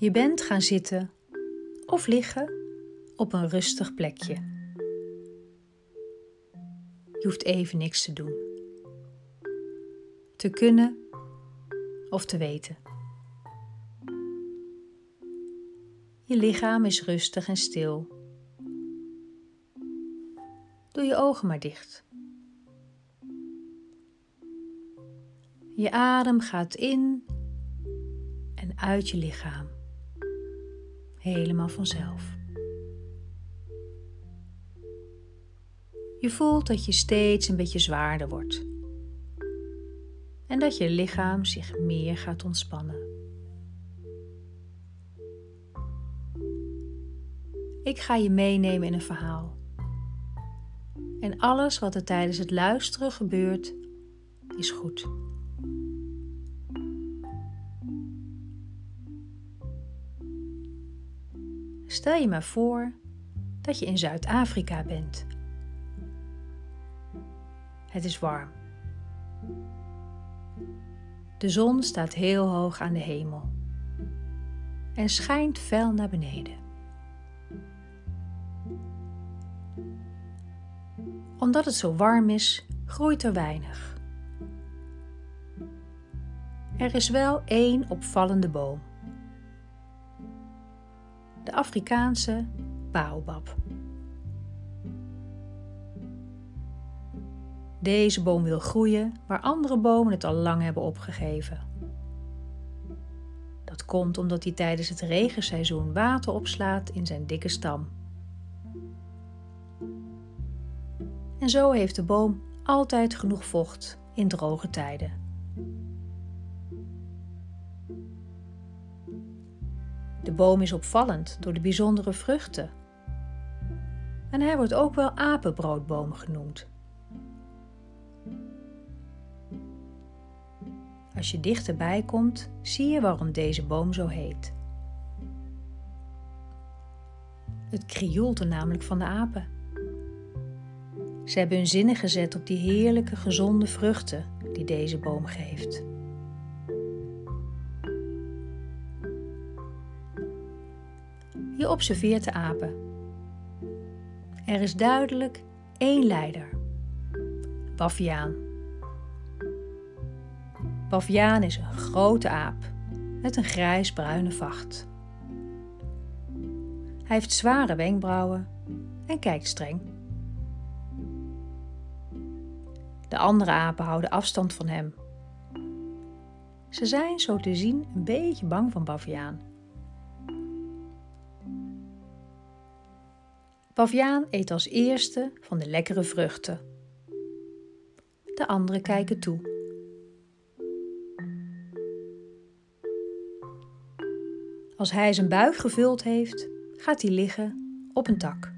Je bent gaan zitten of liggen op een rustig plekje. Je hoeft even niks te doen. Te kunnen of te weten. Je lichaam is rustig en stil. Doe je ogen maar dicht. Je adem gaat in en uit je lichaam. Helemaal vanzelf. Je voelt dat je steeds een beetje zwaarder wordt. En dat je lichaam zich meer gaat ontspannen. Ik ga je meenemen in een verhaal. En alles wat er tijdens het luisteren gebeurt, is goed. Stel je maar voor dat je in Zuid-Afrika bent. Het is warm. De zon staat heel hoog aan de hemel en schijnt fel naar beneden. Omdat het zo warm is, groeit er weinig. Er is wel één opvallende boom. De Afrikaanse baobab. Deze boom wil groeien waar andere bomen het al lang hebben opgegeven. Dat komt omdat hij tijdens het regenseizoen water opslaat in zijn dikke stam. En zo heeft de boom altijd genoeg vocht in droge tijden. De boom is opvallend door de bijzondere vruchten. En hij wordt ook wel apenbroodboom genoemd. Als je dichterbij komt, zie je waarom deze boom zo heet. Het krioelt er namelijk van de apen. Ze hebben hun zinnen gezet op die heerlijke, gezonde vruchten die deze boom geeft. Je observeert de apen. Er is duidelijk één leider: Baviaan. Baviaan is een grote aap met een grijs-bruine vacht. Hij heeft zware wenkbrauwen en kijkt streng. De andere apen houden afstand van hem. Ze zijn zo te zien een beetje bang van Baviaan. Baviaan eet als eerste van de lekkere vruchten. De anderen kijken toe. Als hij zijn buik gevuld heeft, gaat hij liggen op een tak.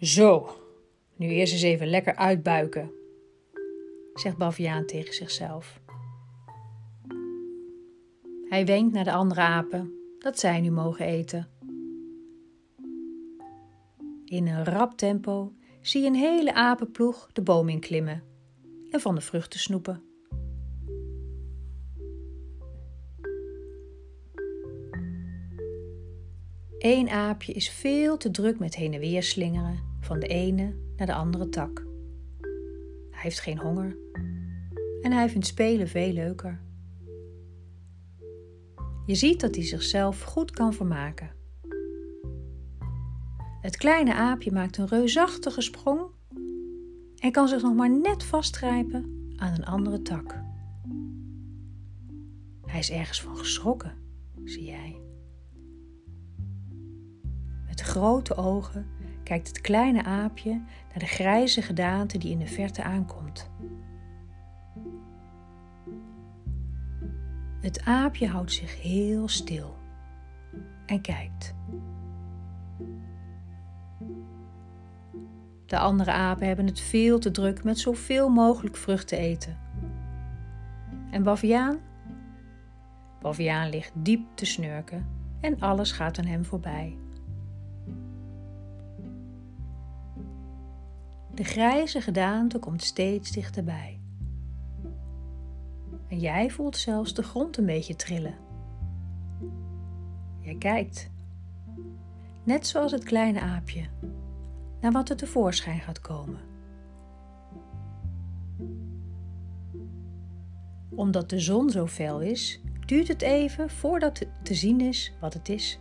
Zo, nu eerst eens even lekker uitbuiken, zegt Baviaan tegen zichzelf. Hij wenkt naar de andere apen dat zij nu mogen eten. In een rap tempo zie een hele apenploeg de boom inklimmen en van de vruchten snoepen. Eén aapje is veel te druk met heen en weer slingeren van de ene naar de andere tak. Hij heeft geen honger en hij vindt spelen veel leuker. Je ziet dat hij zichzelf goed kan vermaken. Het kleine aapje maakt een reusachtige sprong en kan zich nog maar net vastgrijpen aan een andere tak. Hij is ergens van geschrokken, zie jij. Met grote ogen kijkt het kleine aapje naar de grijze gedaante die in de verte aankomt. Het aapje houdt zich heel stil en kijkt. De andere apen hebben het veel te druk met zoveel mogelijk vruchten eten. En Baviaan? Baviaan ligt diep te snurken en alles gaat aan hem voorbij. De grijze gedaante komt steeds dichterbij. En jij voelt zelfs de grond een beetje trillen. Jij kijkt. Net zoals het kleine aapje, naar wat er tevoorschijn gaat komen. Omdat de zon zo fel is, duurt het even voordat te zien is wat het is.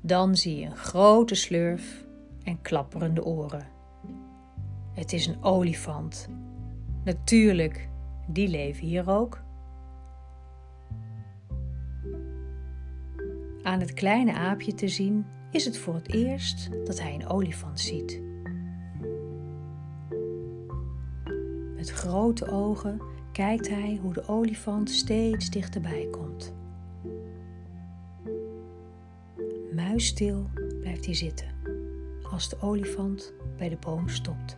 Dan zie je een grote slurf en klapperende oren. Het is een olifant. Natuurlijk, die leven hier ook. Aan het kleine aapje te zien is het voor het eerst dat hij een olifant ziet. Met grote ogen kijkt hij hoe de olifant steeds dichterbij komt. Muisstil blijft hij zitten als de olifant bij de boom stopt.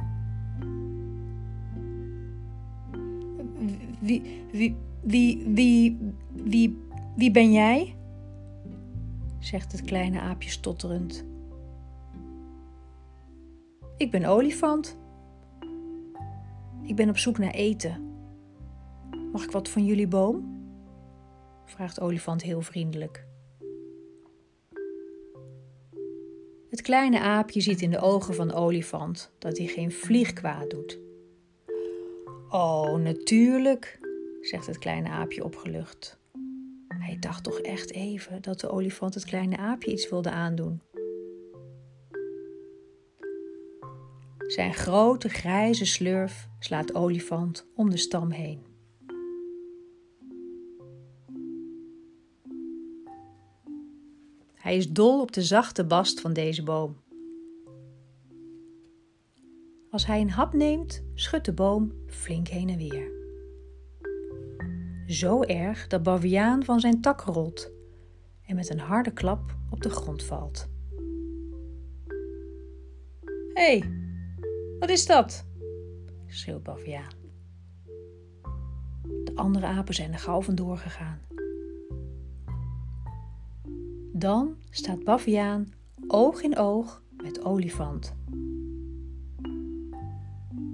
Wie, wie, wie, wie, wie, wie ben jij? Zegt het kleine aapje stotterend. Ik ben olifant. Ik ben op zoek naar eten. Mag ik wat van jullie boom? vraagt olifant heel vriendelijk. Het kleine aapje ziet in de ogen van olifant dat hij geen vlieg kwaad doet. Oh, natuurlijk, zegt het kleine aapje opgelucht. Hij dacht toch echt even dat de olifant het kleine aapje iets wilde aandoen. Zijn grote grijze slurf slaat olifant om de stam heen. Hij is dol op de zachte bast van deze boom. Als hij een hap neemt, schudt de boom flink heen en weer. Zo erg dat Baviaan van zijn tak rolt en met een harde klap op de grond valt. Hé, hey, wat is dat? schreeuwt Baviaan. De andere apen zijn er gauw vandoor gegaan. Dan staat Baviaan oog in oog met olifant.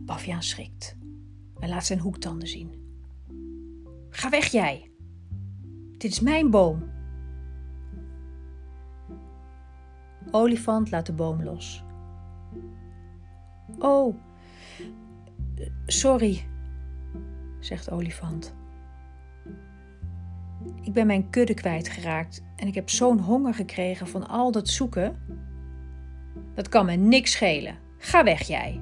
Baviaan schrikt en laat zijn hoektanden zien. Ga weg jij! Dit is mijn boom. Olifant laat de boom los. Oh, sorry, zegt Olifant. Ik ben mijn kudde kwijtgeraakt en ik heb zo'n honger gekregen van al dat zoeken. Dat kan me niks schelen. Ga weg jij.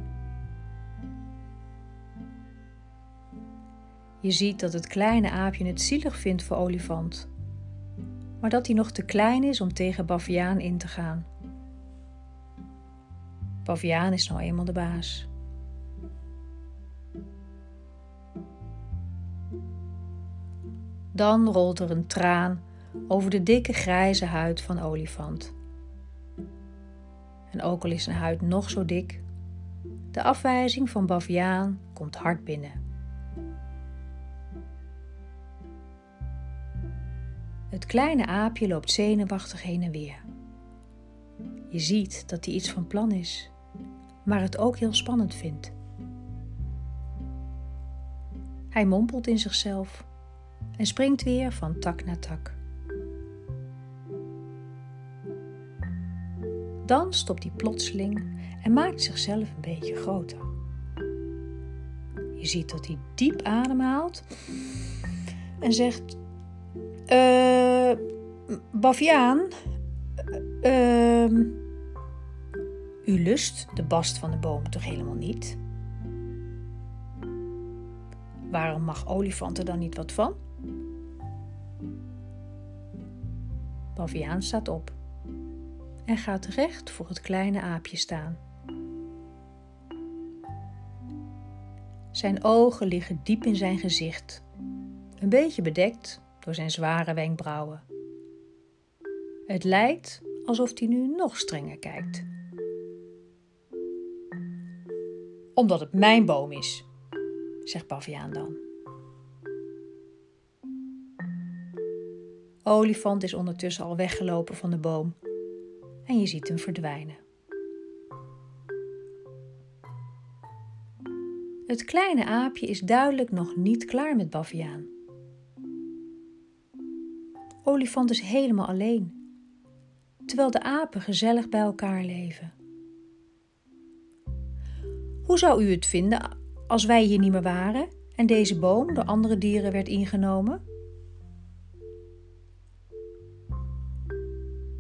Je ziet dat het kleine aapje het zielig vindt voor olifant, maar dat hij nog te klein is om tegen Baviaan in te gaan. Baviaan is nou eenmaal de baas. Dan rolt er een traan over de dikke grijze huid van olifant. En ook al is zijn huid nog zo dik, de afwijzing van Baviaan komt hard binnen. Het kleine aapje loopt zenuwachtig heen en weer. Je ziet dat hij iets van plan is, maar het ook heel spannend vindt. Hij mompelt in zichzelf en springt weer van tak naar tak. Dan stopt hij plotseling en maakt zichzelf een beetje groter. Je ziet dat hij diep ademhaalt en zegt: uh, Baviaan, uh, u lust de bast van de boom toch helemaal niet? Waarom mag olifant er dan niet wat van? Baviaan staat op en gaat recht voor het kleine aapje staan. Zijn ogen liggen diep in zijn gezicht, een beetje bedekt door zijn zware wenkbrauwen. Het lijkt alsof hij nu nog strenger kijkt. Omdat het mijn boom is, zegt Baviaan dan. Olifant is ondertussen al weggelopen van de boom en je ziet hem verdwijnen. Het kleine aapje is duidelijk nog niet klaar met Baviaan. Olifant is helemaal alleen, terwijl de apen gezellig bij elkaar leven. Hoe zou u het vinden als wij hier niet meer waren en deze boom door andere dieren werd ingenomen?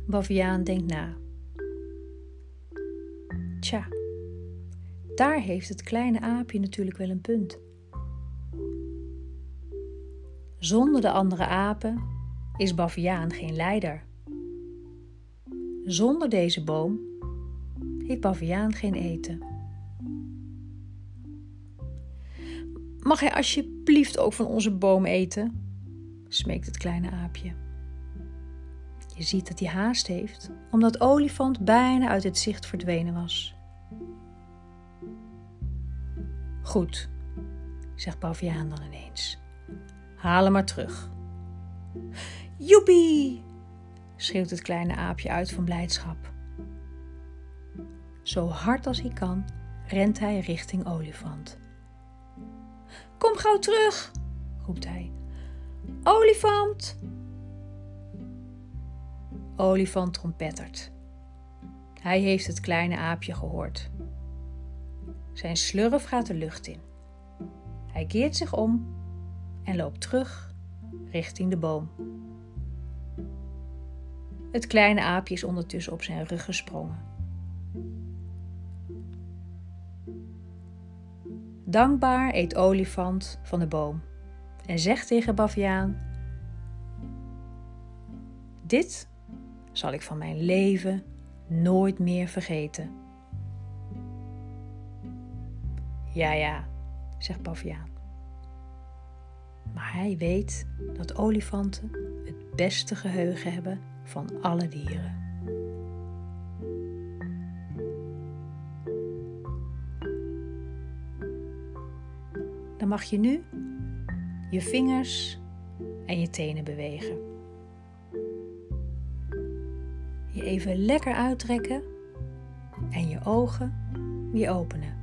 Baviaan denkt na. Tja, daar heeft het kleine aapje natuurlijk wel een punt. Zonder de andere apen is Baviaan geen leider. Zonder deze boom heeft Baviaan geen eten. Mag hij alsjeblieft ook van onze boom eten? smeekt het kleine aapje. Je ziet dat hij haast heeft, omdat olifant bijna uit het zicht verdwenen was. Goed, zegt Baviaan dan ineens. Haal hem maar terug. Joepie! schreeuwt het kleine aapje uit van blijdschap. Zo hard als hij kan, rent hij richting olifant. Kom gauw terug, roept hij. Olifant! Olifant trompettert. Hij heeft het kleine aapje gehoord. Zijn slurf gaat de lucht in. Hij keert zich om en loopt terug richting de boom. Het kleine aapje is ondertussen op zijn rug gesprongen. Dankbaar eet olifant van de boom en zegt tegen Baviaan: Dit zal ik van mijn leven nooit meer vergeten. Ja, ja, zegt Baviaan. Maar hij weet dat olifanten het beste geheugen hebben van alle dieren. Dan mag je nu je vingers en je tenen bewegen. Je even lekker uittrekken en je ogen weer openen.